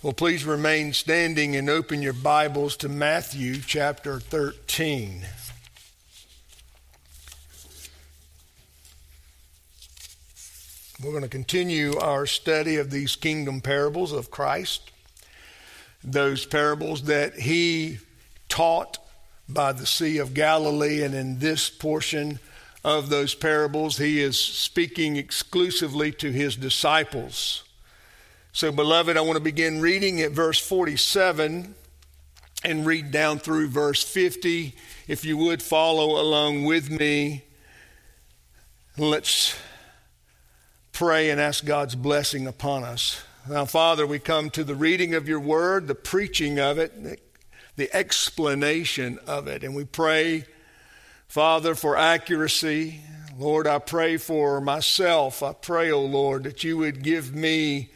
Well, please remain standing and open your Bibles to Matthew chapter 13. We're going to continue our study of these kingdom parables of Christ, those parables that he taught by the Sea of Galilee. And in this portion of those parables, he is speaking exclusively to his disciples. So, beloved, I want to begin reading at verse 47 and read down through verse 50. If you would follow along with me, let's pray and ask God's blessing upon us. Now, Father, we come to the reading of your word, the preaching of it, the explanation of it, and we pray, Father, for accuracy. Lord, I pray for myself. I pray, O oh Lord, that you would give me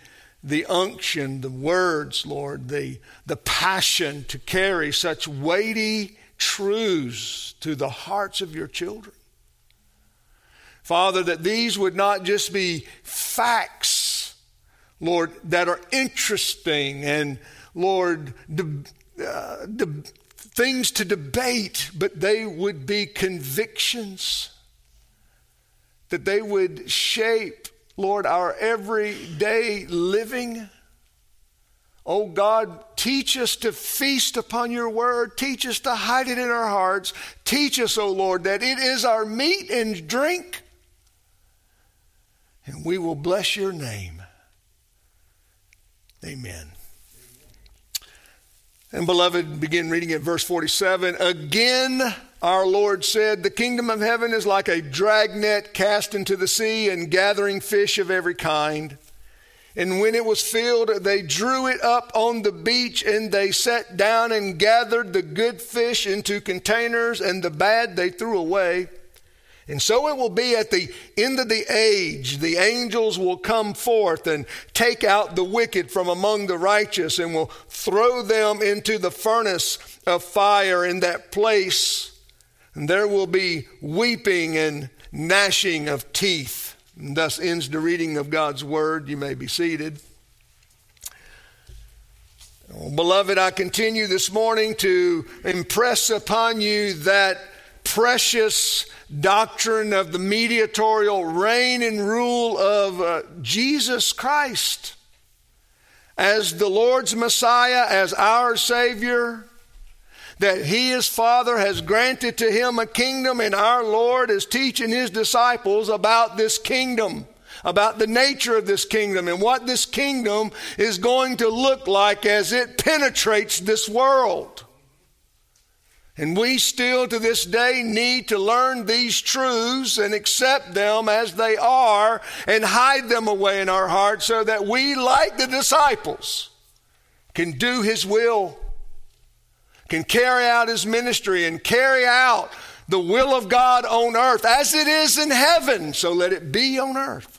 the unction, the words, Lord, the, the passion to carry such weighty truths to the hearts of your children. Father, that these would not just be facts, Lord, that are interesting and, Lord, de- uh, de- things to debate, but they would be convictions, that they would shape Lord, our everyday living. Oh God, teach us to feast upon your word. Teach us to hide it in our hearts. Teach us, oh Lord, that it is our meat and drink. And we will bless your name. Amen. And beloved, begin reading at verse 47. Again, our Lord said, The kingdom of heaven is like a dragnet cast into the sea and gathering fish of every kind. And when it was filled, they drew it up on the beach and they sat down and gathered the good fish into containers and the bad they threw away. And so it will be at the end of the age. The angels will come forth and take out the wicked from among the righteous and will throw them into the furnace of fire in that place. And there will be weeping and gnashing of teeth. And thus ends the reading of God's word. You may be seated. Oh, beloved, I continue this morning to impress upon you that precious doctrine of the mediatorial reign and rule of uh, Jesus Christ as the Lord's Messiah, as our Savior, that He, His Father, has granted to Him a kingdom, and our Lord is teaching His disciples about this kingdom. About the nature of this kingdom and what this kingdom is going to look like as it penetrates this world. And we still to this day need to learn these truths and accept them as they are and hide them away in our hearts so that we, like the disciples, can do His will, can carry out His ministry, and carry out the will of God on earth as it is in heaven. So let it be on earth.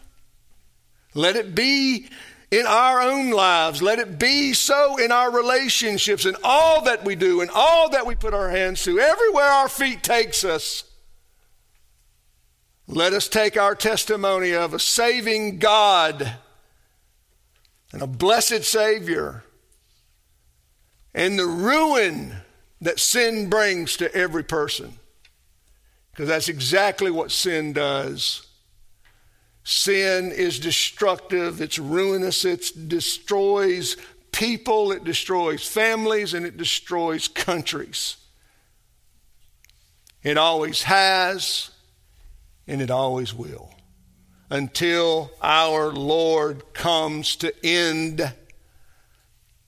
Let it be in our own lives. Let it be so in our relationships and all that we do and all that we put our hands to, everywhere our feet takes us. Let us take our testimony of a saving God and a blessed Savior and the ruin that sin brings to every person. Because that's exactly what sin does. Sin is destructive, it's ruinous, it destroys people, it destroys families, and it destroys countries. It always has, and it always will, until our Lord comes to end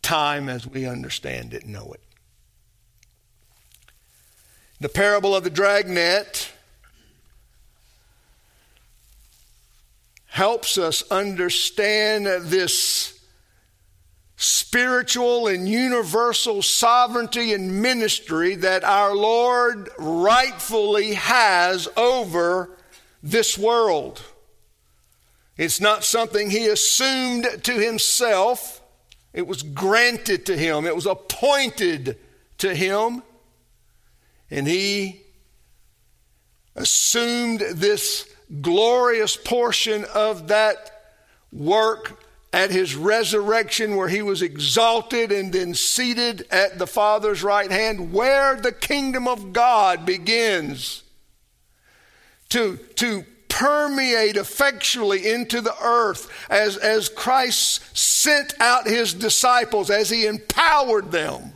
time as we understand it know it. The parable of the dragnet helps us understand this spiritual and universal sovereignty and ministry that our Lord rightfully has over this world. It's not something he assumed to himself, it was granted to him, it was appointed to him, and he assumed this glorious portion of that work at his resurrection, where he was exalted and then seated at the Father's right hand, where the kingdom of God begins to, to permeate effectually into the earth as, as Christ sent out his disciples, as he empowered them.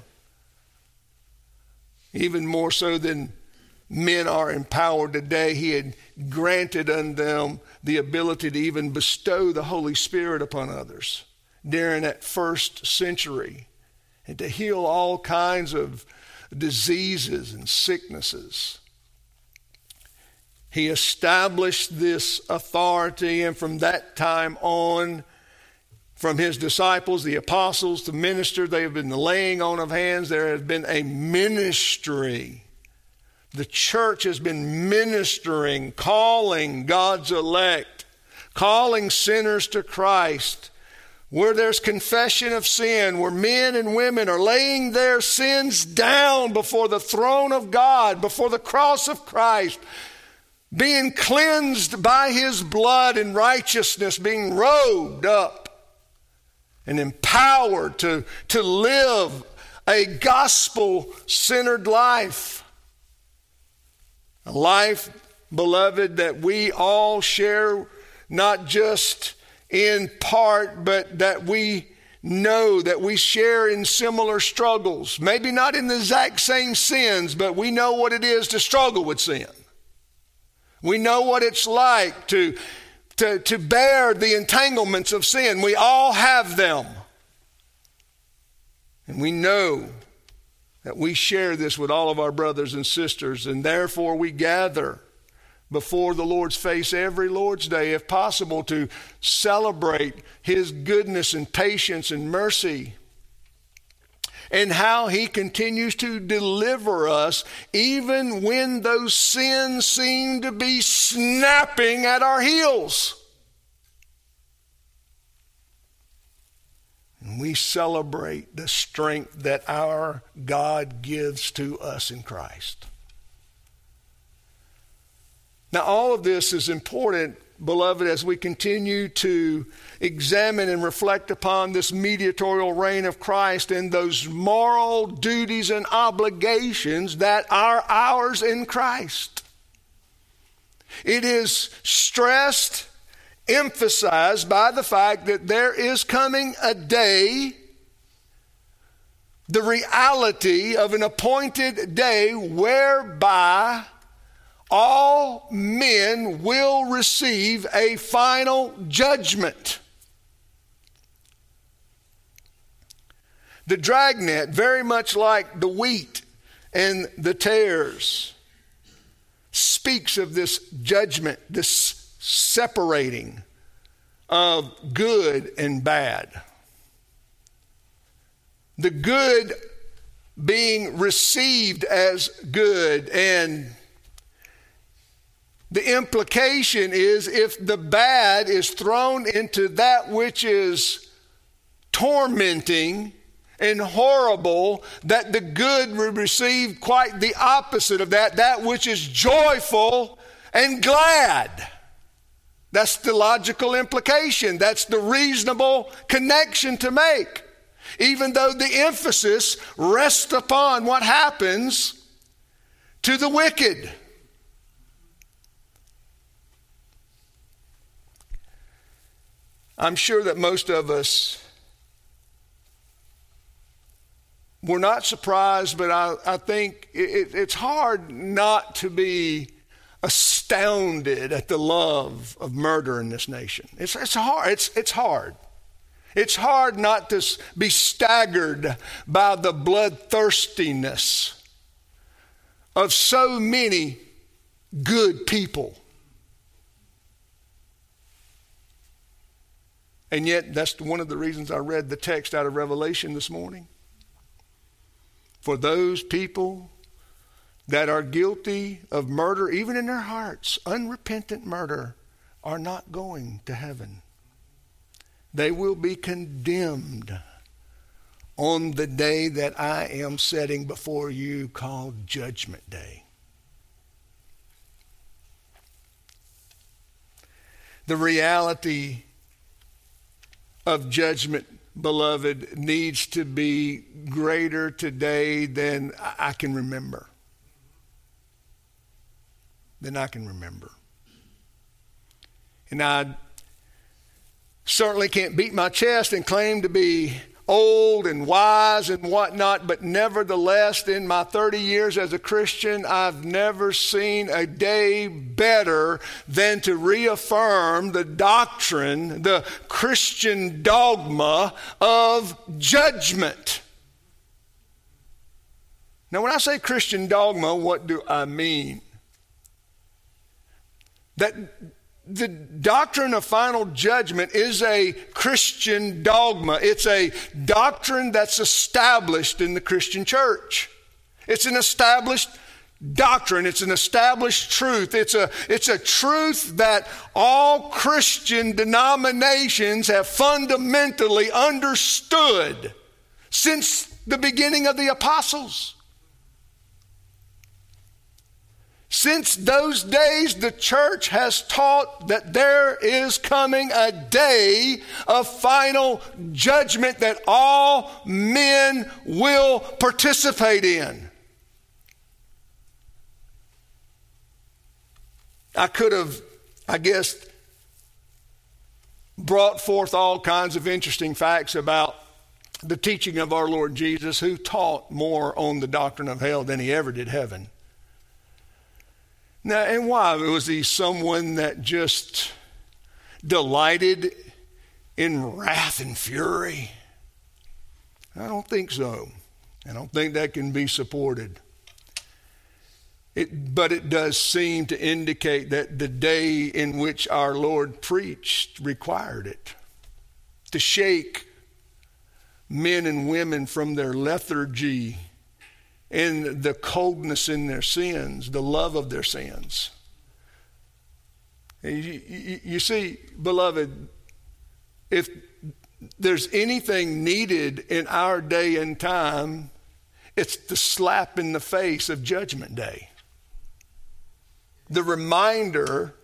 Even more so than men are empowered today, he had granted unto them the ability to even bestow the Holy Spirit upon others during that first century and to heal all kinds of diseases and sicknesses. He established this authority, and from that time on, from his disciples, the apostles, the minister. They have been the laying on of hands. There has been a ministry the church has been ministering, calling God's elect, calling sinners to Christ. Where there's confession of sin, where men and women are laying their sins down before the throne of God, before the cross of Christ, being cleansed by his blood and righteousness, being robed up and empowered to, to live a gospel centered life. A life, beloved, that we all share, not just in part, but that we know that we share in similar struggles. Maybe not in the exact same sins, but we know what it is to struggle with sin. We know what it's like to, to, to bear the entanglements of sin. We all have them. And we know that we share this with all of our brothers and sisters, and therefore we gather before the Lord's face every Lord's Day, if possible, to celebrate His goodness and patience and mercy, and how He continues to deliver us even when those sins seem to be snapping at our heels. And we celebrate the strength that our God gives to us in Christ. Now, all of this is important, beloved, as we continue to examine and reflect upon this mediatorial reign of Christ and those moral duties and obligations that are ours in Christ. It is stressed emphasized by the fact that there is coming a day, the reality of an appointed day whereby all men will receive a final judgment. The dragnet, very much like the wheat and the tares, speaks of this judgment, this separating of good and bad. The good being received as good, and the implication is if the bad is thrown into that which is tormenting and horrible, that the good will receive quite the opposite of that, that which is joyful and glad. That's the logical implication. That's the reasonable connection to make. Even though the emphasis rests upon what happens to the wicked. I'm sure that most of us were not surprised, but I, I think it, it's hard not to be astounded at the love of murder in this nation. It's, it's hard. It's, it's hard. It's hard not to be staggered by the bloodthirstiness of so many good people. And yet, that's one of the reasons I read the text out of Revelation this morning. For those people that are guilty of murder, even in their hearts, unrepentant murder, are not going to heaven. They will be condemned on the day that I am setting before you called Judgment Day. The reality of judgment, beloved, needs to be greater today than I can remember. Than I can remember. And I certainly can't beat my chest and claim to be old and wise and whatnot, but nevertheless, in my 30 years as a Christian, I've never seen a day better than to reaffirm the doctrine, the Christian dogma of judgment. Now, when I say Christian dogma, what do I mean? That the doctrine of final judgment is a Christian dogma. It's a doctrine that's established in the Christian church. It's an established doctrine. It's an established truth. It's a, it's a truth that all Christian denominations have fundamentally understood since the beginning of the apostles. Since those days, the church has taught that there is coming a day of final judgment that all men will participate in. I could have, I guess, brought forth all kinds of interesting facts about the teaching of our Lord Jesus, who taught more on the doctrine of hell than he ever did heaven. Now, and why? Was he someone that just delighted in wrath and fury? I don't think so. I don't think that can be supported. It, but it does seem to indicate that the day in which our Lord preached required it to shake men and women from their lethargy in the coldness in their sins, the love of their sins. You, you, you, see, beloved, if there's anything needed in our day and time, it's the slap in the face of Judgment Day. The reminder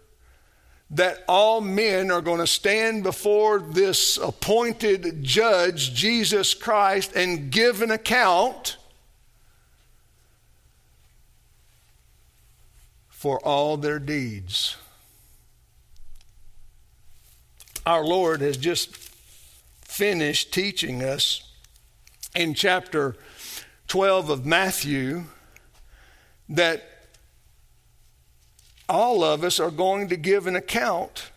that all men are going to stand before this appointed judge, Jesus Christ, and give an account for all their deeds. Our Lord has just finished teaching us in chapter 12 of Matthew that all of us are going to give an account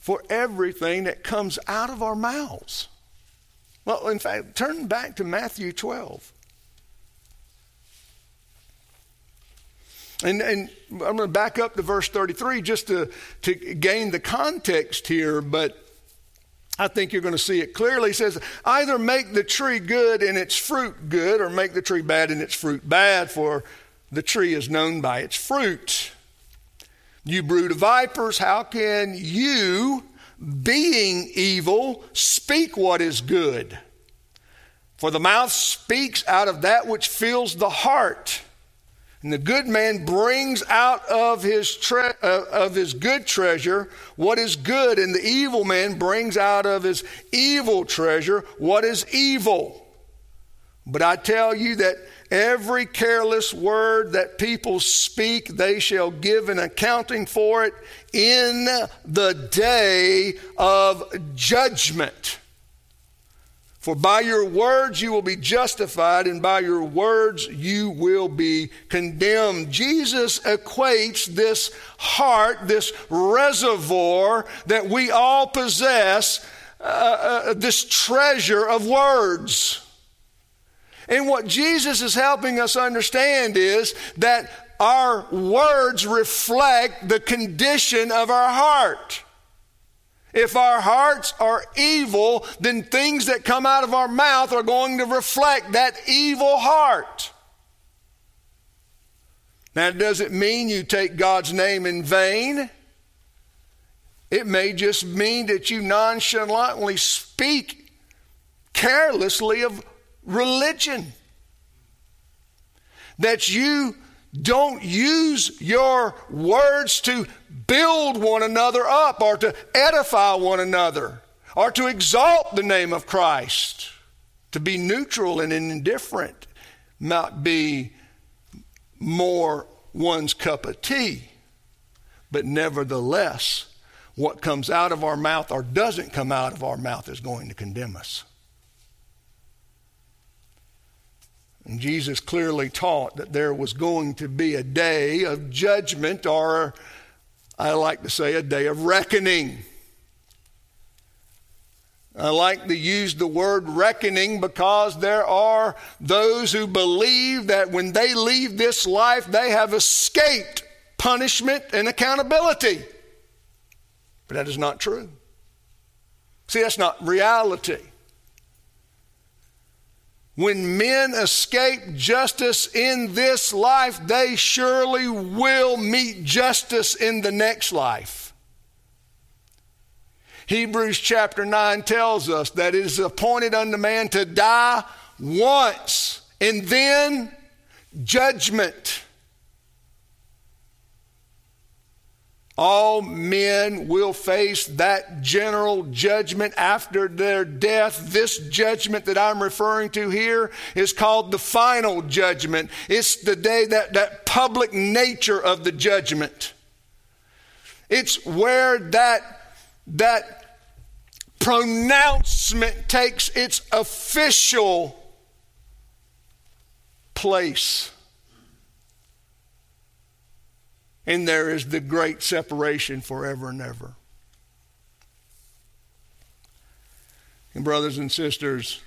for everything that comes out of our mouths. Well, in fact, turn back to Matthew 12. And, and I'm going to back up to verse 33 just to, to gain the context here, but I think you're going to see it clearly. Says, either make the tree good and its fruit good, or make the tree bad and its fruit bad, for the tree is known by its fruit. You brood of vipers, how can you, being evil, speak what is good? For the mouth speaks out of that which fills the heart. And the good man brings out of his, tre- uh, of his good treasure what is good, and the evil man brings out of his evil treasure what is evil. But I tell you that every careless word that people speak, they shall give an accounting for it in the day of judgment. For by your words you will be justified, and by your words you will be condemned. Jesus equates this heart, this reservoir that we all possess, uh, uh, this treasure of words. And what Jesus is helping us understand is that our words reflect the condition of our heart. If our hearts are evil, then things that come out of our mouth are going to reflect that evil heart. Now, does it mean you take God's name in vain? It may just mean that you nonchalantly speak carelessly of religion. That you don't use your words to build one another up or to edify one another or to exalt the name of Christ. To be neutral and indifferent might be more one's cup of tea. But nevertheless, what comes out of our mouth or doesn't come out of our mouth is going to condemn us. And Jesus clearly taught that there was going to be a day of judgment, or I like to say, a day of reckoning. I like to use the word reckoning because there are those who believe that when they leave this life, they have escaped punishment and accountability. But that is not true. See, that's not reality. When men escape justice in this life, they surely will meet justice in the next life. Hebrews chapter 9 tells us that it is appointed unto man to die once and then judgment. All men will face that general judgment after their death. This judgment that I'm referring to here is called the final judgment. It's the day that, that public nature of the judgment. It's where that that pronouncement takes its official place. And there is the great separation forever and ever. And, brothers and sisters,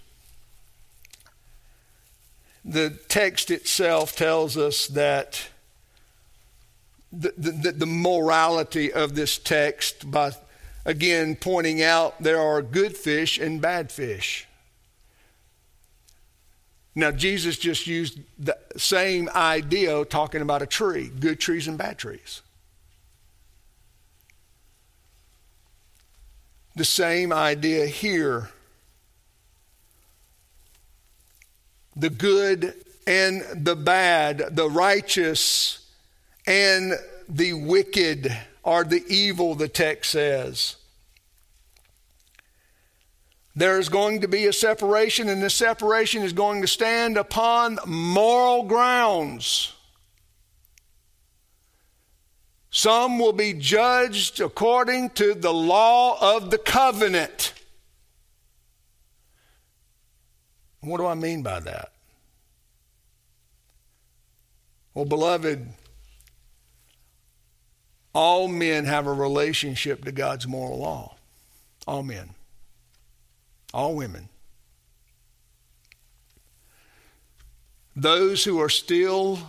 the text itself tells us that the, the, the morality of this text by again pointing out there are good fish and bad fish. Now, Jesus just used the same idea talking about a tree good trees and bad trees. The same idea here. The good and the bad, the righteous and the wicked are the evil, the text says. There is going to be a separation, and this separation is going to stand upon moral grounds. Some will be judged according to the law of the covenant. What do I mean by that? Well, beloved, all men have a relationship to God's moral law. All men. All women. Those who are still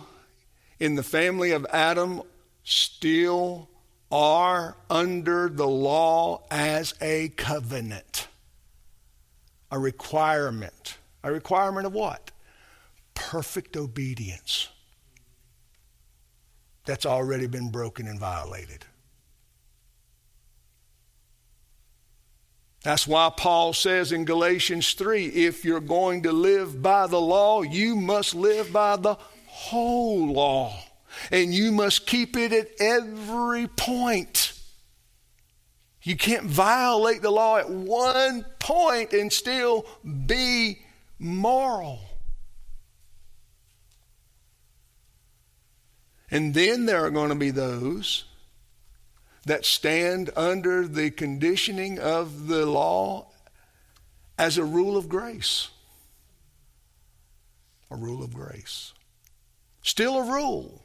in the family of Adam still are under the law as a covenant, a requirement. A requirement of what? Perfect obedience that's already been broken and violated. That's why Paul says in Galatians 3 if you're going to live by the law, you must live by the whole law. And you must keep it at every point. You can't violate the law at one point and still be moral. And then there are going to be those that stand under the conditioning of the law as a rule of grace. A rule of grace. Still a rule,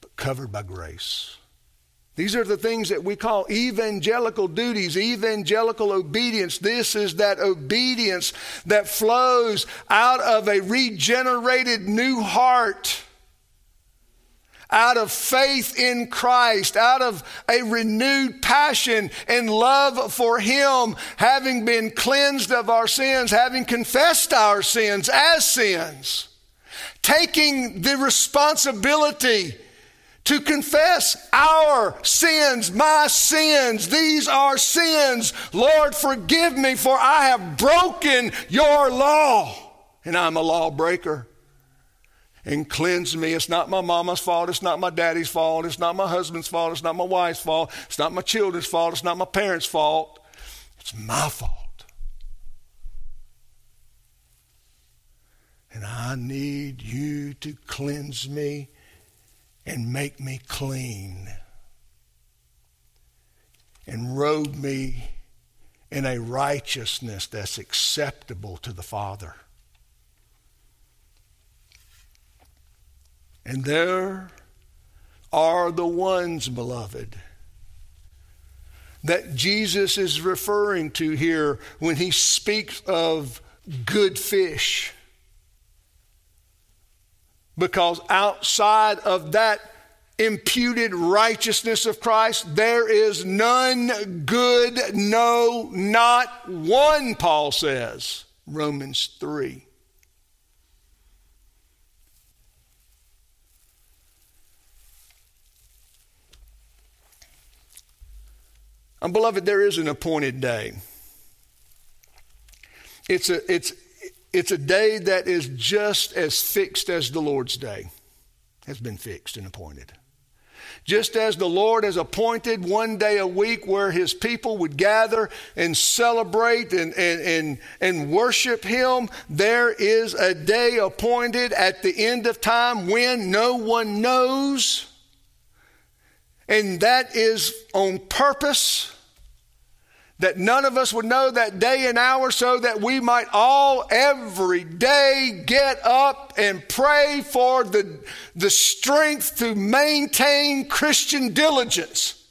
but covered by grace. These are the things that we call evangelical duties, evangelical obedience. This is that obedience that flows out of a regenerated new heart out of faith in Christ, out of a renewed passion and love for Him, having been cleansed of our sins, having confessed our sins as sins, taking the responsibility to confess our sins, my sins. These are sins. Lord, forgive me, for I have broken your law, and I'm a lawbreaker and cleanse me. It's not my mama's fault. It's not my daddy's fault. It's not my husband's fault. It's not my wife's fault. It's not my children's fault. It's not my parents' fault. It's my fault. And I need you to cleanse me and make me clean and robe me in a righteousness that's acceptable to the Father. And there are the ones, beloved, that Jesus is referring to here when he speaks of good fish. Because outside of that imputed righteousness of Christ, there is none good, no, not one, Paul says. Romans 3. And beloved, there is an appointed day. It's a, it's, it's a day that is just as fixed as the Lord's day has been fixed and appointed. Just as the Lord has appointed one day a week where his people would gather and celebrate and, and, and, and worship him, there is a day appointed at the end of time when no one knows and that is on purpose that none of us would know that day and hour so that we might all every day get up and pray for the, the strength to maintain Christian diligence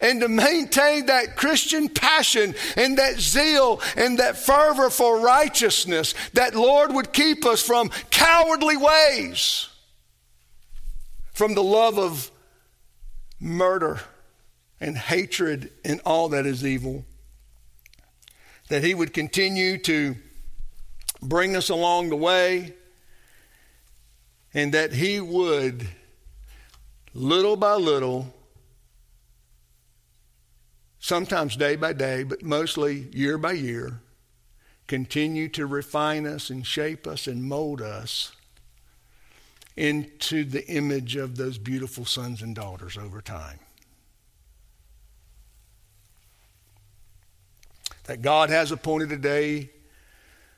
and to maintain that Christian passion and that zeal and that fervor for righteousness, that Lord would keep us from cowardly ways, from the love of murder and hatred and all that is evil. That He would continue to bring us along the way and that He would, little by little, sometimes day by day, but mostly year by year, continue to refine us and shape us and mold us into the image of those beautiful sons and daughters over time. That God has appointed a day,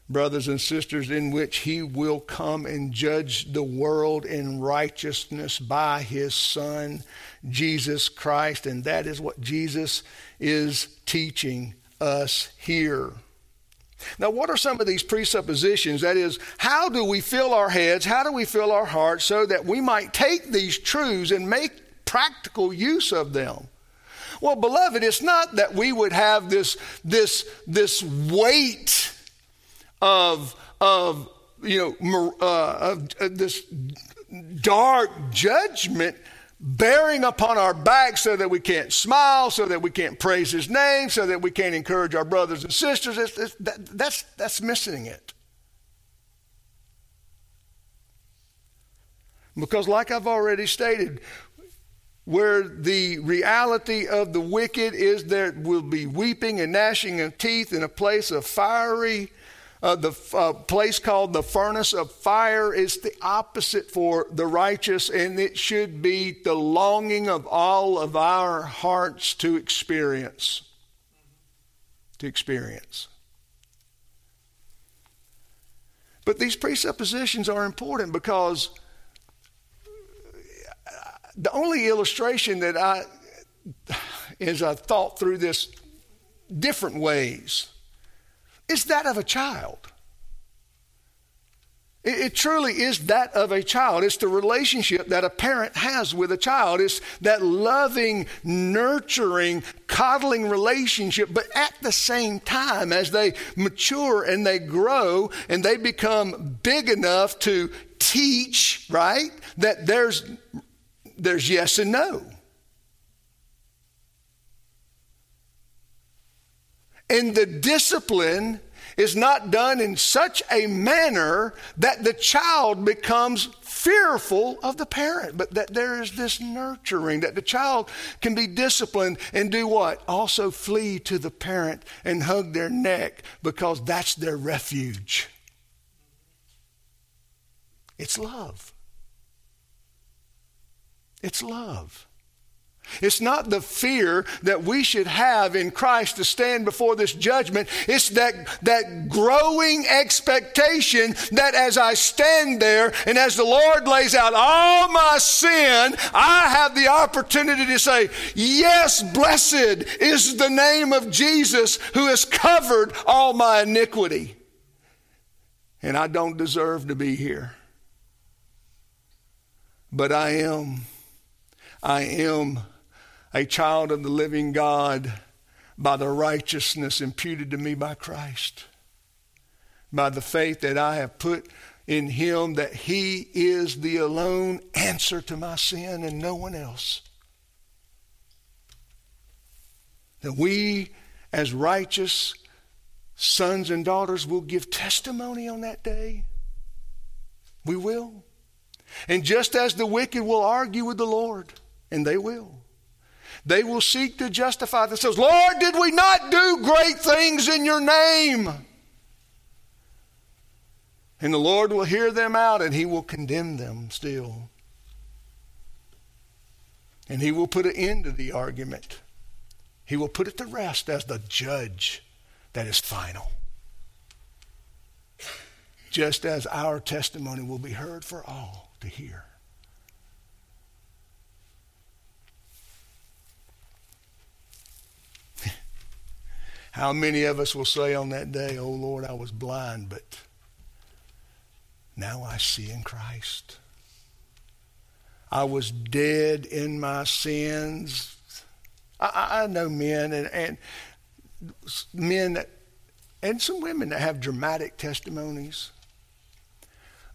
brothers and sisters, in which He will come and judge the world in righteousness by His Son, Jesus Christ. And that is what Jesus is teaching us here. Now, what are some of these presuppositions? That is, how do we fill our heads, how do we fill our hearts so that we might take these truths and make practical use of them? Well, beloved, it's not that we would have this, this, this weight of, of you know, uh, of, uh, this dark judgment bearing upon our back so that we can't smile, so that we can't praise his name, so that we can't encourage our brothers and sisters. It's, it's, that, that's, that's missing it. Because, like I've already stated, where the reality of the wicked is there will be weeping and gnashing of teeth in a place of fiery uh, the uh, place called the furnace of fire is the opposite for the righteous, and it should be the longing of all of our hearts to experience. To experience. But these presuppositions are important because the only illustration that I, as I thought through this different ways, is that of a child. It, it, truly is that of a child. It's the relationship that a parent has with a child. It's that loving, nurturing, coddling relationship. But at the same time, as they mature and they grow and they become big enough to teach, right, that there's, there's yes and no. And the discipline is not done in such a manner that the child becomes fearful of the parent, but that there is this nurturing, that the child can be disciplined and do what? Also flee to the parent and hug their neck because that's their refuge. It's love. It's love. It's not the fear that we should have in Christ to stand before this judgment. It's that, that growing expectation that as I stand there and as the Lord lays out all my sin, I have the opportunity to say, Yes, blessed is the name of Jesus who has covered all my iniquity. And I don't deserve to be here. But I am. I am a child of the living God by the righteousness imputed to me by Christ, by the faith that I have put in Him that He is the alone answer to my sin and no one else. That we, as righteous sons and daughters, will give testimony on that day. We will. And just as the wicked will argue with the Lord, and they will. They will seek to justify themselves. Lord, did we not do great things in your name? And the Lord will hear them out and he will condemn them still. And he will put an end to the argument. He will put it to rest as the judge that is final. Just as our testimony will be heard for all to hear. How many of us will say on that day, Oh Lord, I was blind, but now I see in Christ. I was dead in my sins. I, I know men and, and men that, and some women that have dramatic testimonies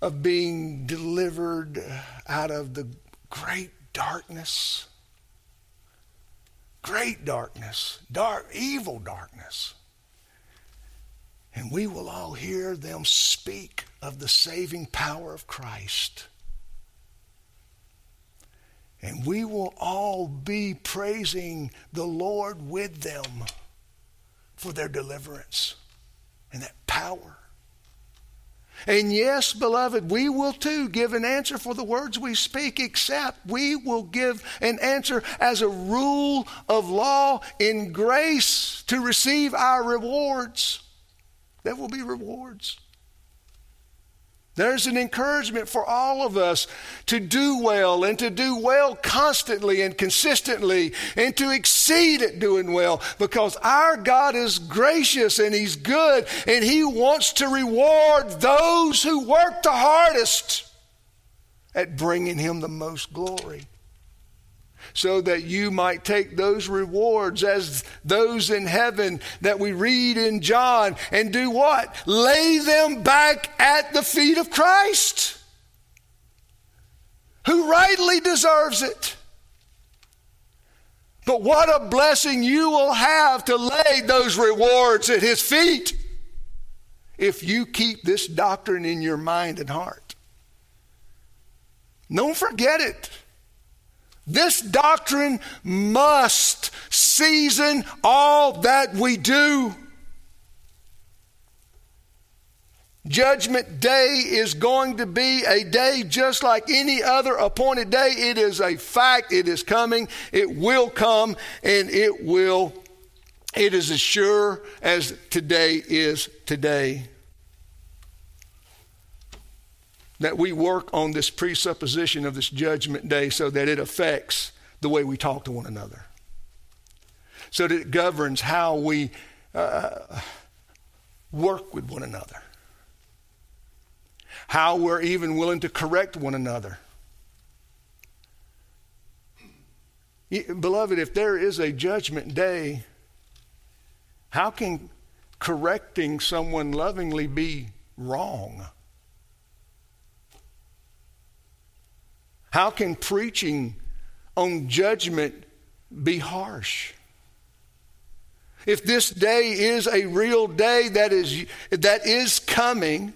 of being delivered out of the great darkness great darkness, dark, evil darkness. And we will all hear them speak of the saving power of Christ. And we will all be praising the Lord with them for their deliverance and that power. And yes, beloved, we will too give an answer for the words we speak, except we will give an answer as a rule of law in grace to receive our rewards. There will be rewards. There's an encouragement for all of us to do well and to do well constantly and consistently and to exceed at doing well because our God is gracious and He's good and He wants to reward those who work the hardest at bringing Him the most glory so that you might take those rewards as those in heaven that we read in John and do what? Lay them back at the feet of Christ, who rightly deserves it. But what a blessing you will have to lay those rewards at his feet if you keep this doctrine in your mind and heart. Don't forget it. This doctrine must season all that we do. Judgment Day is going to be a day just like any other appointed day. It is a fact. It is coming. It will come and it will, it is as sure as today is today that we work on this presupposition of this judgment day so that it affects the way we talk to one another, so that it governs how we uh, work with one another, how we're even willing to correct one another. Beloved, if there is a judgment day, how can correcting someone lovingly be wrong? How can preaching on judgment be harsh? If this day is a real day that is, that is coming,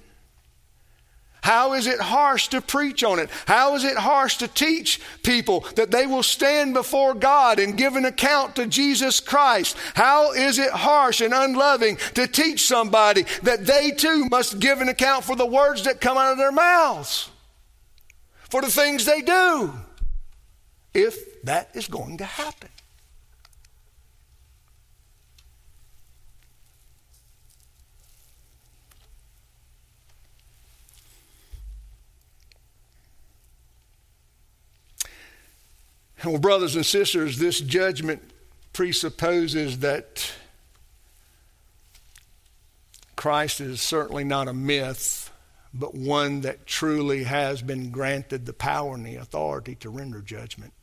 how is it harsh to preach on it? How is it harsh to teach people that they will stand before God and give an account to Jesus Christ? How is it harsh and unloving to teach somebody that they too must give an account for the words that come out of their mouths? For the things they do. if that is going to happen. Well, brothers and sisters, this judgment presupposes that Christ is certainly not a myth, but one that truly has been granted the power and the authority to render judgment.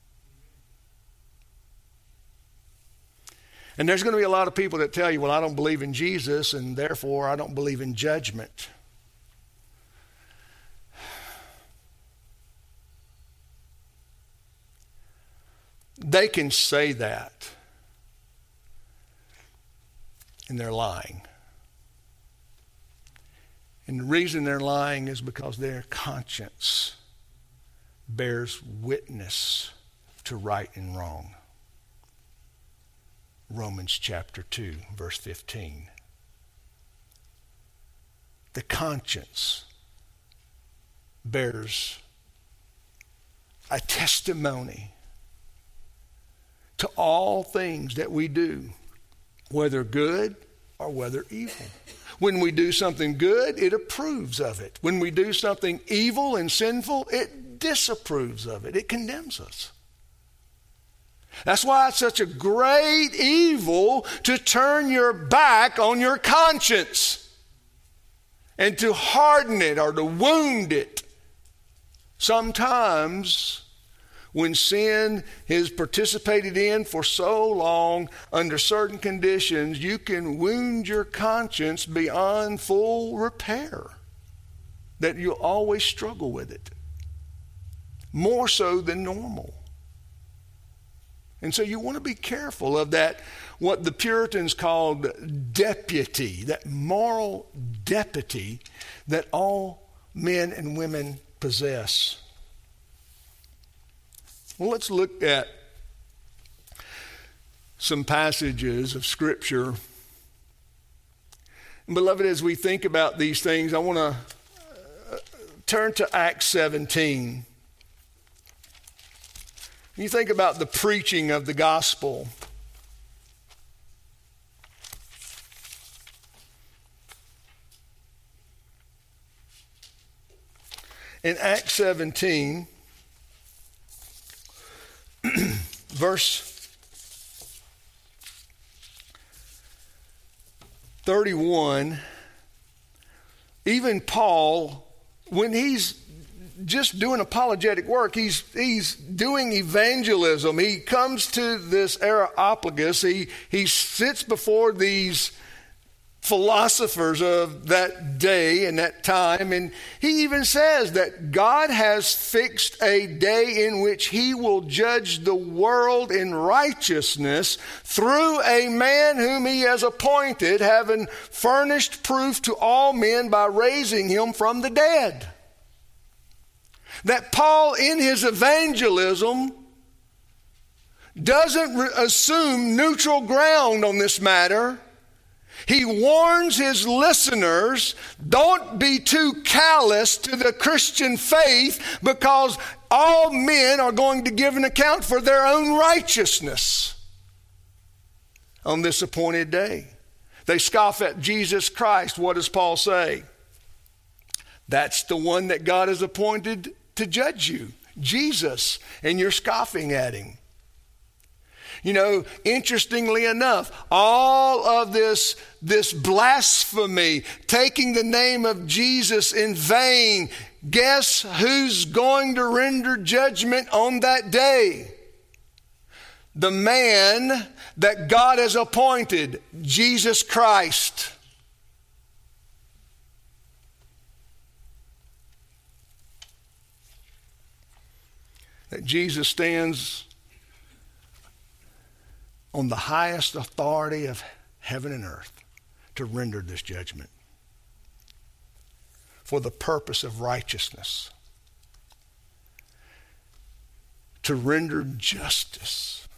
And there's going to be a lot of people that tell you, well, I don't believe in Jesus, and therefore I don't believe in judgment. They can say that, and they're lying. And the reason they're lying is because their conscience bears witness to right and wrong. Romans chapter 2, verse 15. The conscience bears a testimony to all things that we do, whether good or whether evil. When we do something good, it approves of it. When we do something evil and sinful, it disapproves of it. It condemns us. That's why it's such a great evil to turn your back on your conscience and to harden it or to wound it. Sometimes when sin is participated in for so long under certain conditions, you can wound your conscience beyond full repair, that you'll always struggle with it, more so than normal. And so you want to be careful of that, what the Puritans called deputy, that moral deputy that all men and women possess. Well, let's look at some passages of Scripture. Beloved, as we think about these things, I want to uh, turn to Acts 17. You think about the preaching of the gospel. In Acts 17, verse 31, even Paul, when he's just doing apologetic work, he's, he's doing evangelism. He comes to this Areopagus, he, he sits before these philosophers of that day and that time. And he even says that God has fixed a day in which he will judge the world in righteousness through a man whom he has appointed, having furnished proof to all men by raising him from the dead. That Paul, in his evangelism, doesn't assume neutral ground on this matter he warns his listeners don't be too callous to the Christian faith because all men are going to give an account for their own righteousness on this appointed day. They scoff at Jesus Christ. What does Paul say? That's the one that God has appointed to judge you, Jesus, and you're scoffing at him. You know, interestingly enough, all of this, this blasphemy, taking the name of Jesus in vain, guess who's going to render judgment on that day? The man that God has appointed, Jesus Christ. That Jesus stands on the highest authority of heaven and earth to render this judgment for the purpose of righteousness, to render justice.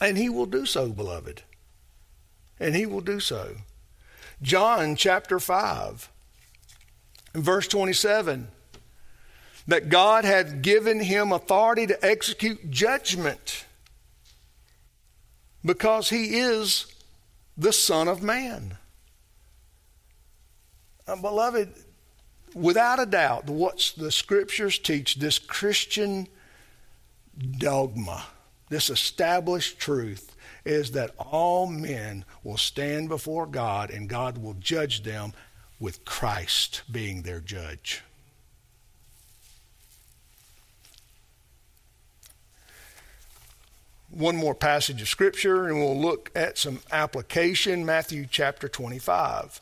And he will do so, beloved. And he will do so. John chapter 5, verse 27. that God had given him authority to execute judgment because he is the Son of Man. Uh, beloved, without a doubt, what the scriptures teach, this Christian dogma, this established truth, is that all men will stand before God and God will judge them with Christ being their judge. One more passage of Scripture, and we'll look at some application. Matthew chapter 25.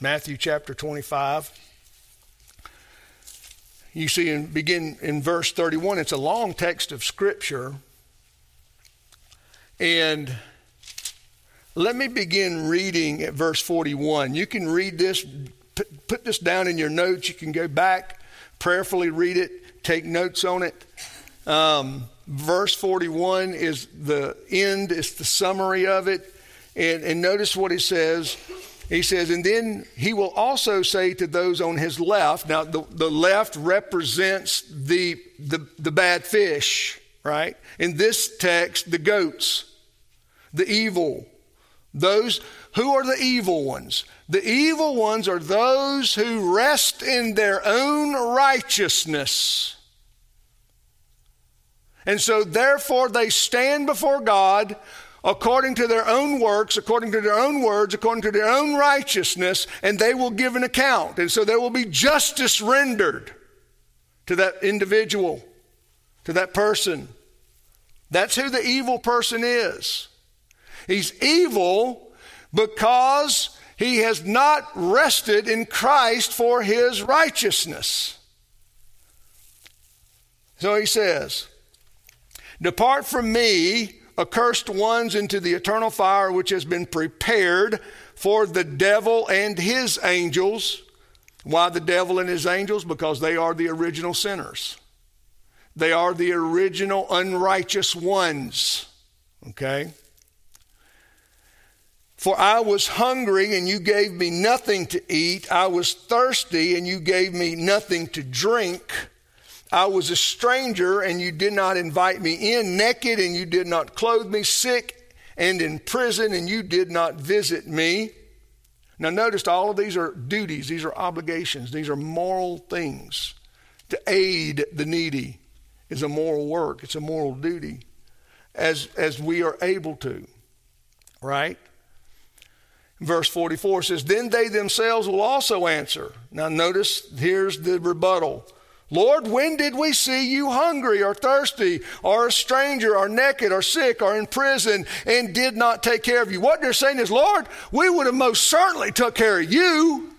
Matthew chapter 25. You see, begin in verse 31. It's a long text of Scripture. And let me begin reading at verse 41. You can read this, put this down in your notes. You can go back, prayerfully read it, take notes on it. Um, verse 41 is the end, it's the summary of it. And, and notice what he says he says, and then he will also say to those on his left, now the, the left represents the, the, the bad fish, right? In this text, the goats, the evil. Those who are the evil ones? The evil ones are those who rest in their own righteousness. And so, therefore, they stand before God according to their own works, according to their own words, according to their own righteousness, and they will give an account. And so there will be justice rendered to that individual, to that person. That's who the evil person is. He's evil because he has not rested in Christ for his righteousness. So he says, Depart from me, accursed ones into the eternal fire which has been prepared for the devil and his angels. Why the devil and his angels? Because they are the original sinners. They are the original unrighteous ones. Okay? For I was hungry and you gave me nothing to eat. I was thirsty and you gave me nothing to drink. I was a stranger and you did not invite me in, naked and you did not clothe me, sick and in prison and you did not visit me. Now, notice all of these are duties, these are obligations, these are moral things. To aid the needy is a moral work, it's a moral duty as, as we are able to, right? Verse 44 says, Then they themselves will also answer. Now, notice here's the rebuttal. Lord, when did we see you hungry or thirsty or a stranger or naked or sick or in prison and did not take care of you? What they're saying is, Lord, we would have most certainly took care of you.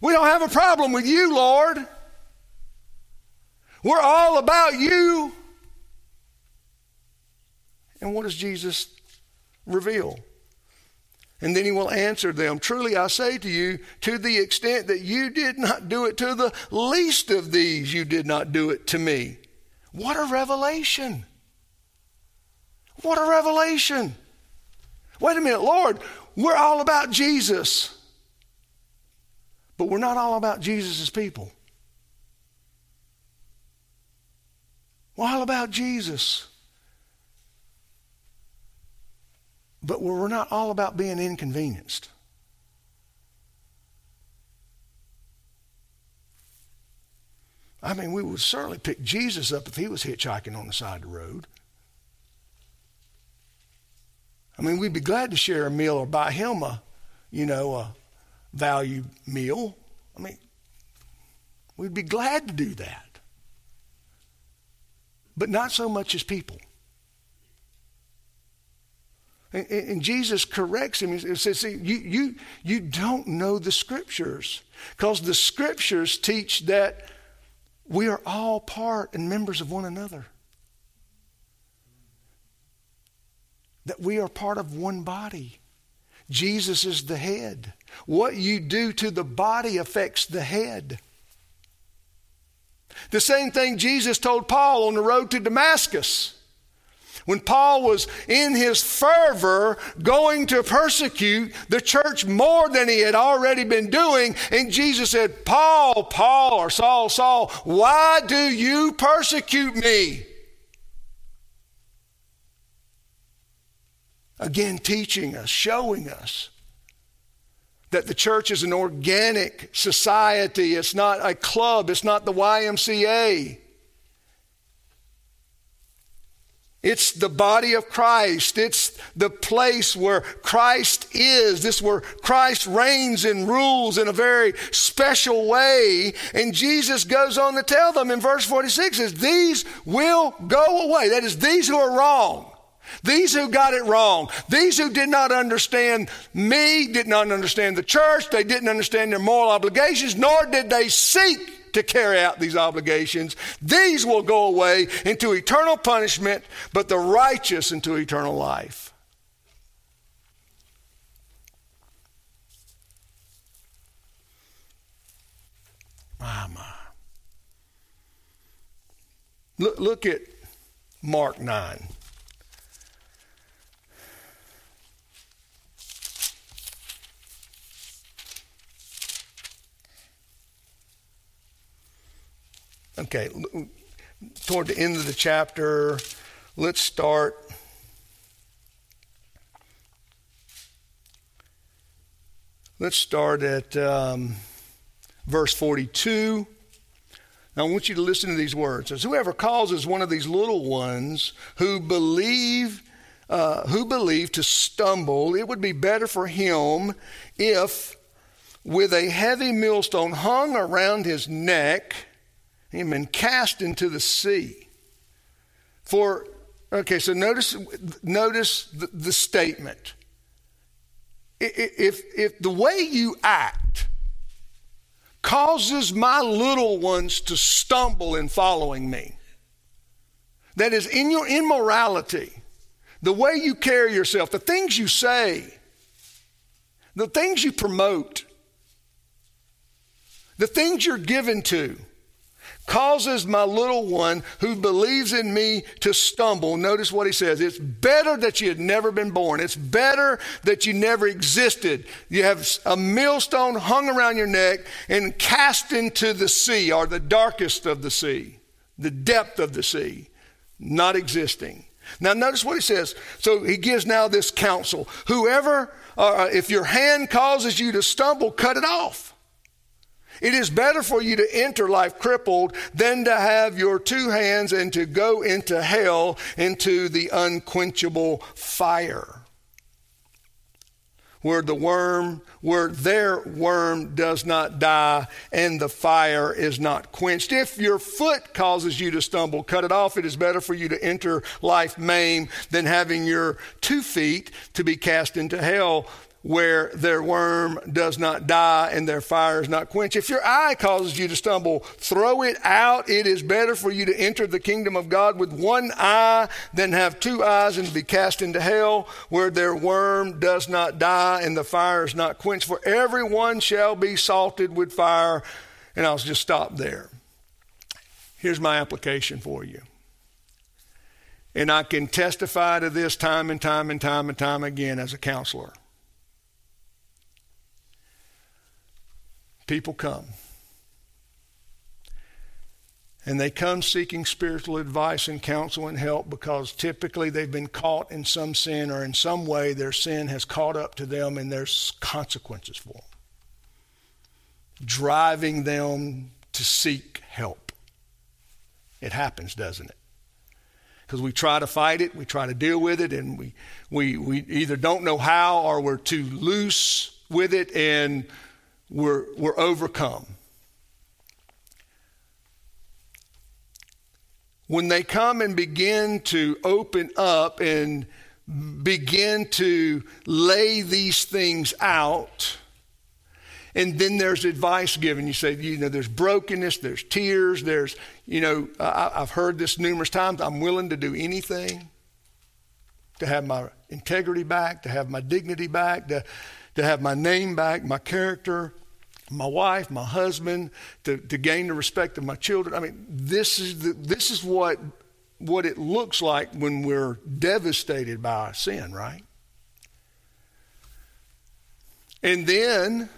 We don't have a problem with you, Lord. We're all about you. And what does Jesus reveal? And then he will answer them Truly I say to you, to the extent that you did not do it to the least of these, you did not do it to me. What a revelation! What a revelation! Wait a minute, Lord, we're all about Jesus. But we're not all about Jesus' people. We're all about Jesus. But we're not all about being inconvenienced. I mean, we would certainly pick Jesus up if he was hitchhiking on the side of the road. I mean, we'd be glad to share a meal or buy him a, you know, a value meal. I mean, we'd be glad to do that. But not so much as people. And, and Jesus corrects him. He says, See, you, you, you don't know the scriptures because the scriptures teach that we are all part and members of one another. That we are part of one body. Jesus is the head. What you do to the body affects the head. The same thing Jesus told Paul on the road to Damascus. When Paul was in his fervor going to persecute the church more than he had already been doing, and Jesus said, Paul, Paul, or Saul, Saul, why do you persecute me? Again, teaching us, showing us that the church is an organic society. It's not a club, it's not the YMCA. It's the body of Christ. It's the place where Christ is. This where Christ reigns and rules in a very special way. And Jesus goes on to tell them in verse 46 says, These will go away. That is, these who are wrong. These who got it wrong, these who did not understand me, did not understand the church, they didn't understand their moral obligations, nor did they seek to carry out these obligations. These will go away into eternal punishment, but the righteous into eternal life. My. Look, look at Mark 9. Okay, toward the end of the chapter, let's start. Let's start at um, verse 42. Now, I want you to listen to these words. As whoever causes one of these little ones who believe, uh, who believe to stumble, it would be better for him if, with a heavy millstone hung around his neck, him and cast into the sea. For, okay, so notice, notice the, the statement. If, if the way you act causes my little ones to stumble in following me, that is, in your immorality, the way you carry yourself, the things you say, the things you promote, the things you're given to, causes my little one who believes in me to stumble. Notice what he says. It's better that you had never been born. It's better that you never existed. You have a millstone hung around your neck and cast into the sea or the darkest of the sea, the depth of the sea, not existing. Now, notice what he says. So he gives now this counsel. Whoever, uh, if your hand causes you to stumble, cut it off. It is better for you to enter life crippled than to have your two hands and to go into hell, into the unquenchable fire. Where the worm, where their worm does not die and the fire is not quenched. If your foot causes you to stumble, cut it off. It is better for you to enter life maimed than having your two feet to be cast into hell where their worm does not die and their fire is not quenched. If your eye causes you to stumble, throw it out. It is better for you to enter the kingdom of God with one eye than have two eyes and be cast into hell where their worm does not die and the fire is not quenched. For everyone shall be salted with fire. And I'll just stop there. Here's my application for you. And I can testify to this time and time and time and time again as a counselor. People come. And they come seeking spiritual advice and counsel and help because typically they've been caught in some sin or in some way their sin has caught up to them and there's consequences for them. Driving them to seek help. It happens, doesn't it? Because we try to fight it, we try to deal with it, and we, we, we either don't know how or we're too loose with it and we're, we're overcome. When they come and begin to open up and begin to lay these things out, and then there's advice given. You say, you know, there's brokenness, there's tears, there's, you know, I, have heard this numerous times. I'm willing to do anything to have my integrity back, to have my dignity back, to, to have my name back, my character, my wife, my husband, to, to gain the respect of my children. I mean, this is, the, this is what, what it looks like when we're devastated by sin, right? And then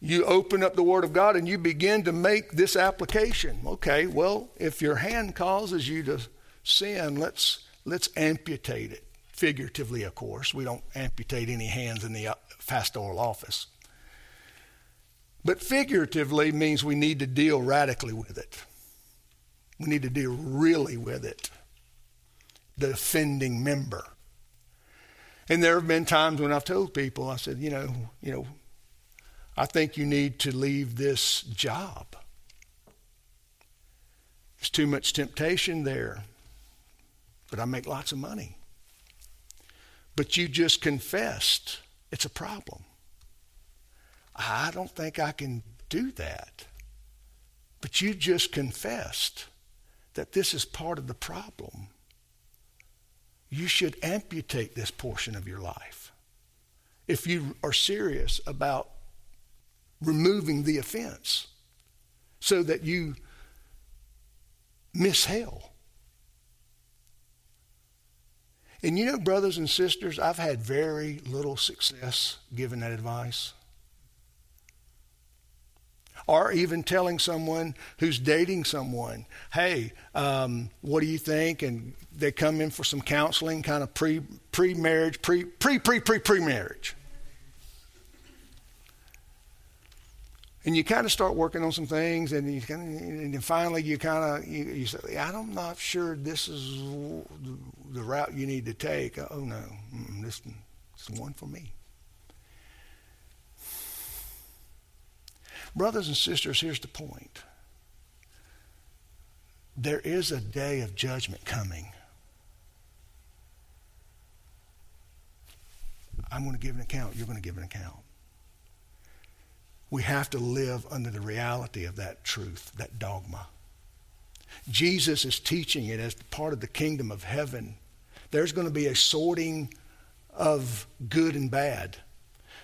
you open up the Word of God and you begin to make this application. Okay, well, if your hand causes you to sin, let's, let's amputate it. Figuratively, of course. We don't amputate any hands in the uh, pastoral office. But figuratively means we need to deal radically with it. We need to deal really with it. The offending member. And there have been times when I've told people, I said, you know, you know, I think you need to leave this job. There's too much temptation there. But I make lots of money. But you just confessed it's a problem. I don't think I can do that. But you just confessed that this is part of the problem. You should amputate this portion of your life if you are serious about removing the offense so that you miss hell. And you know, brothers and sisters, I've had very little success giving that advice. Or even telling someone who's dating someone, hey, um, what do you think? And they come in for some counseling, kind of pre pre marriage, pre pre pre pre pre marriage. and you kind of start working on some things, and you kind of, and finally you kind of you, you, say, "I'm not sure this is the route you need to take." Oh no, this, this is one for me. Brothers and sisters, here's the point. There is a day of judgment coming. I'm going to give an account. You're going to give an account we have to live under the reality of that truth, that dogma. Jesus is teaching it as part of the kingdom of heaven. There's going to be a sorting of good and bad.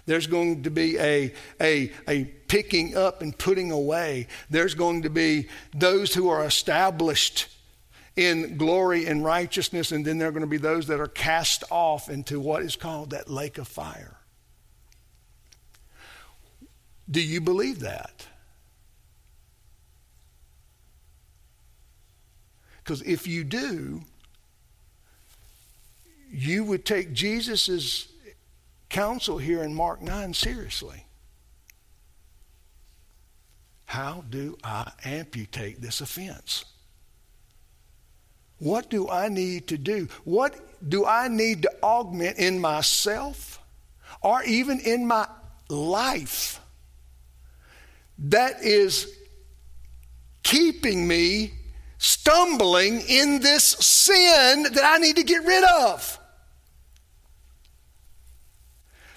There's going to be a, a, a picking up and putting away. There's going to be those who are established in glory and righteousness, and then there are going to be those that are cast off into what is called that lake of fire. Do you believe that? Because if you do, you would take Jesus' counsel here in Mark 9 seriously. How do I amputate this offense? What do I need to do? What do I need to augment in myself or even in my life that is keeping me stumbling in this sin that I need to get rid of.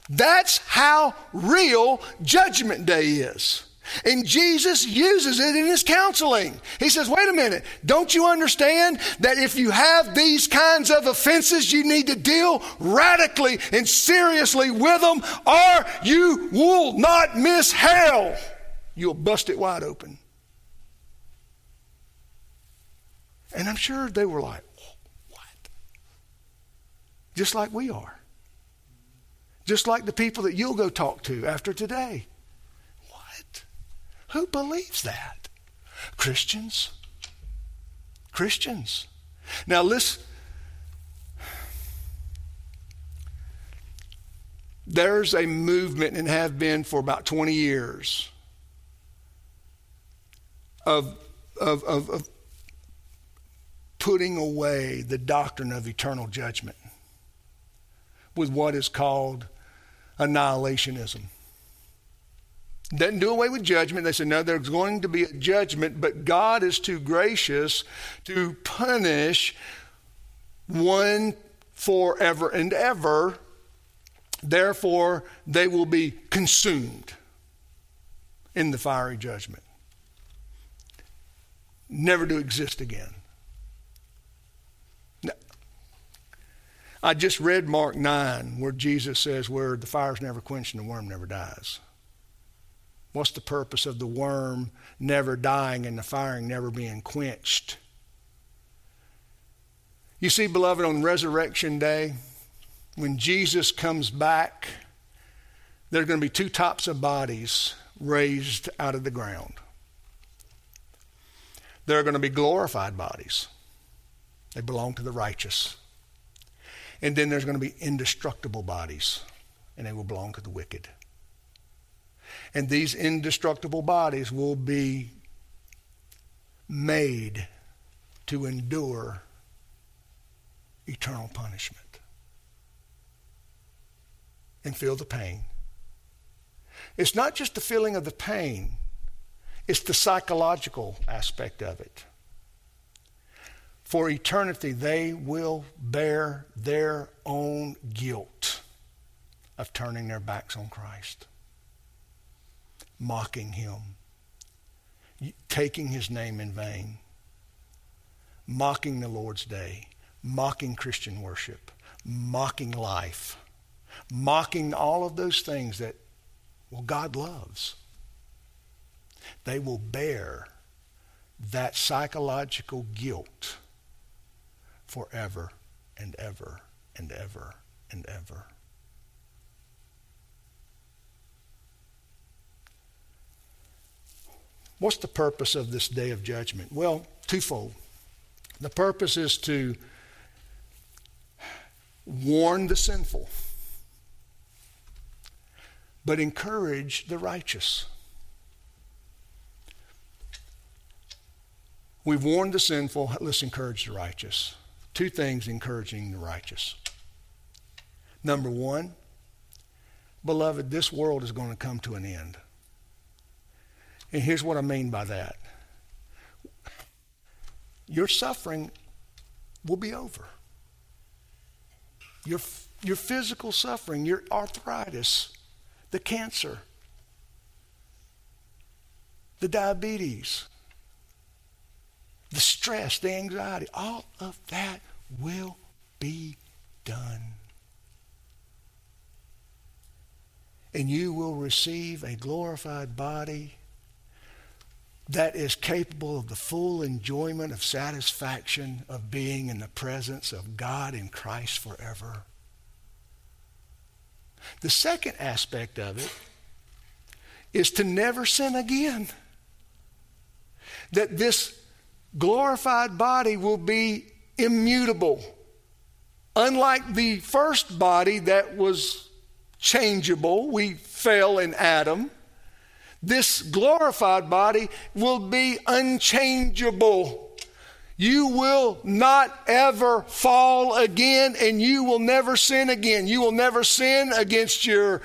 That's how real Judgment Day is. And Jesus uses it in his counseling. He says, wait a minute, don't you understand that if you have these kinds of offenses, you need to deal radically and seriously with them, or you will not miss hell you'll bust it wide open. And I'm sure they were like, what? Just like we are. Just like the people that you'll go talk to after today. What? Who believes that? Christians. Christians. Now, listen. There's a movement and have been for about 20 years of, of, of, of putting away the doctrine of eternal judgment with what is called annihilationism. Doesn't do away with judgment. They said, no, there's going to be a judgment, but God is too gracious to punish one forever and ever. Therefore, they will be consumed in the fiery judgment never to exist again. I just read Mark 9 where Jesus says, Where the fire's never quenched and the worm never dies. What's the purpose of the worm never dying and the firing never being quenched? You see, beloved, on Resurrection Day, when Jesus comes back, there are going to be two types of bodies raised out of the ground. There are going to be glorified bodies, they belong to the righteous. And then there's going to be indestructible bodies, and they will belong to the wicked. And these indestructible bodies will be made to endure eternal punishment and feel the pain. It's not just the feeling of the pain, it's the psychological aspect of it. For eternity, they will bear their own guilt of turning their backs on Christ mocking him, taking his name in vain, mocking the Lord's day, mocking Christian worship, mocking life, mocking all of those things that, well, God loves. They will bear that psychological guilt forever and ever and ever and ever. What's the purpose of this day of judgment? Well, twofold. The purpose is to warn the sinful, but encourage the righteous. We've warned the sinful, let's encourage the righteous. Two things encouraging the righteous. Number one, beloved, this world is going to come to an end. And here's what I mean by that your suffering will be over. Your, your physical suffering, your arthritis, the cancer, the diabetes, the stress, the anxiety, all of that will be done. And you will receive a glorified body that is capable of the full enjoyment of satisfaction of being in the presence of God in Christ forever. The second aspect of it is to never sin again. That this glorified body will be immutable. Unlike the first body that was changeable, we fell in Adam this glorified body will be unchangeable. You will not ever fall again and you will never sin again. You will never sin against your,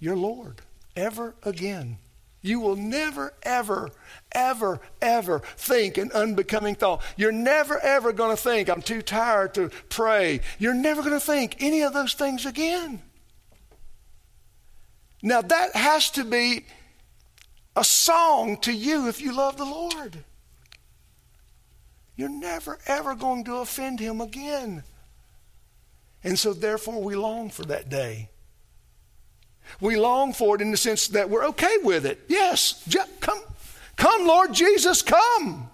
your Lord ever again. You will never, ever, ever, ever think an unbecoming thought. You're never, ever going to think, I'm too tired to pray. You're never going to think any of those things again. Now, that has to be a song to you if you love the Lord. You're never, ever going to offend Him again. And so, therefore, we long for that day. We long for it in the sense that we're okay with it. Yes, come, come, Lord Jesus, come.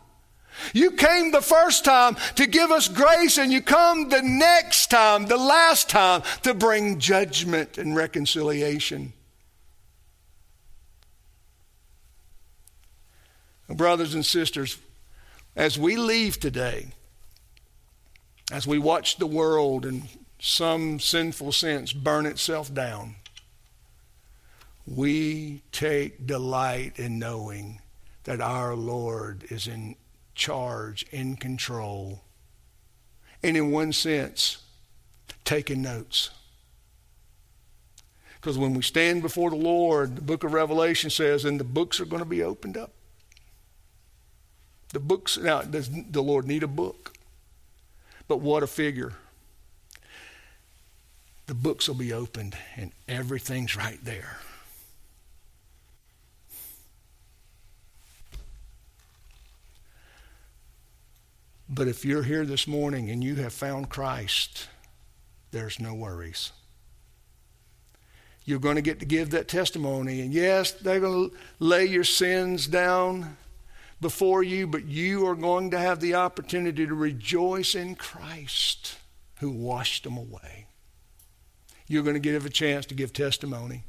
You came the first time to give us grace, and you come the next time, the last time, to bring judgment and reconciliation. Brothers and sisters, as we leave today, as we watch the world in some sinful sense burn itself down, we take delight in knowing that our Lord is in charge, in control, and in one sense, taking notes. Because when we stand before the Lord, the book of Revelation says, and the books are going to be opened up. The books, now, does the Lord need a book? But what a figure. The books will be opened and everything's right there. But if you're here this morning and you have found Christ, there's no worries. You're going to get to give that testimony. And yes, they're going to lay your sins down before you, but you are going to have the opportunity to rejoice in Christ who washed them away. You're going to give a chance to give testimony.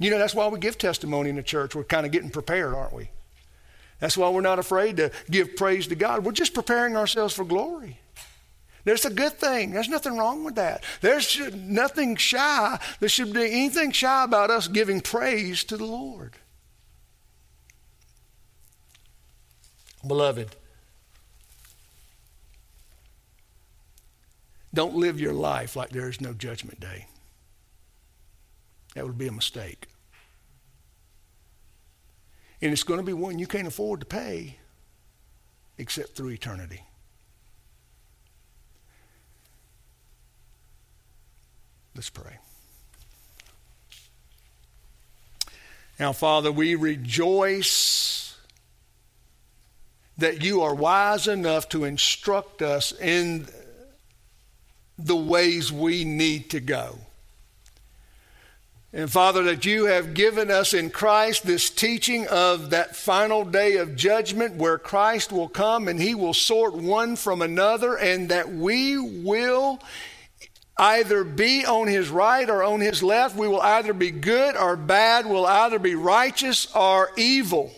You know, that's why we give testimony in the church. We're kind of getting prepared, aren't we? That's why we're not afraid to give praise to God. We're just preparing ourselves for glory. There's a good thing. There's nothing wrong with that. There's nothing shy. There should be anything shy about us giving praise to the Lord. Beloved, don't live your life like there is no judgment day. That would be a mistake. And it's going to be one you can't afford to pay except through eternity. Let's pray. Now, Father, we rejoice that you are wise enough to instruct us in the ways we need to go. And Father, that you have given us in Christ this teaching of that final day of judgment where Christ will come and he will sort one from another, and that we will either be on his right or on his left. We will either be good or bad. We'll either be righteous or evil.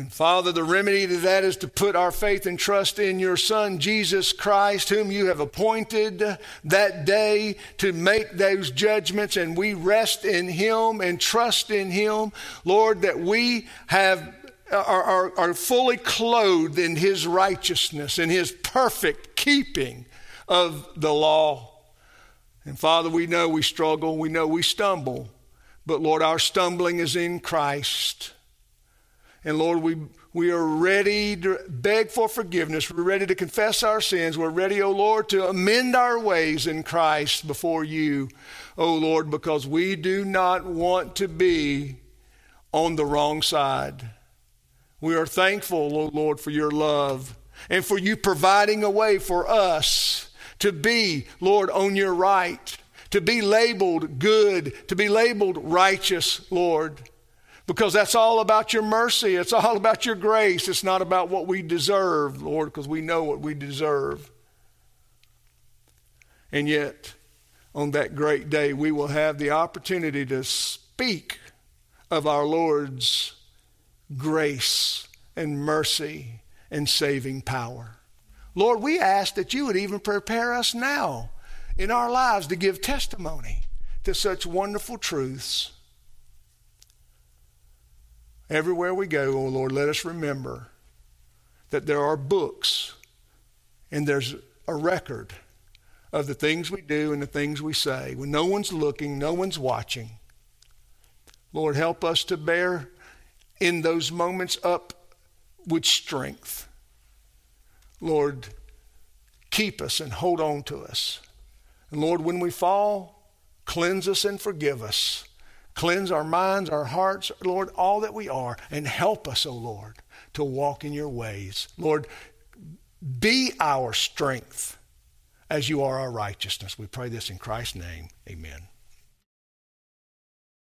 And Father, the remedy to that is to put our faith and trust in your Son, Jesus Christ, whom you have appointed that day to make those judgments, and we rest in him and trust in him. Lord, that we have are, are, are fully clothed in his righteousness and his perfect keeping of the law. And Father, we know we struggle, we know we stumble, but Lord, our stumbling is in Christ. And Lord, we, we are ready to beg for forgiveness. We're ready to confess our sins. We're ready, O oh Lord, to amend our ways in Christ before you, O oh Lord, because we do not want to be on the wrong side. We are thankful, O Lord, for your love and for you providing a way for us to be, Lord, on your right, to be labeled good, to be labeled righteous, Lord. Because that's all about your mercy. It's all about your grace. It's not about what we deserve, Lord, because we know what we deserve. And yet, on that great day, we will have the opportunity to speak of our Lord's grace and mercy and saving power. Lord, we ask that you would even prepare us now in our lives to give testimony to such wonderful truths. Everywhere we go, oh Lord, let us remember that there are books and there's a record of the things we do and the things we say when no one's looking, no one's watching. Lord, help us to bear in those moments up with strength. Lord, keep us and hold on to us. And Lord, when we fall, cleanse us and forgive us. Cleanse our minds, our hearts, Lord, all that we are, and help us, O oh Lord, to walk in your ways. Lord, be our strength as you are our righteousness. We pray this in Christ's name. Amen.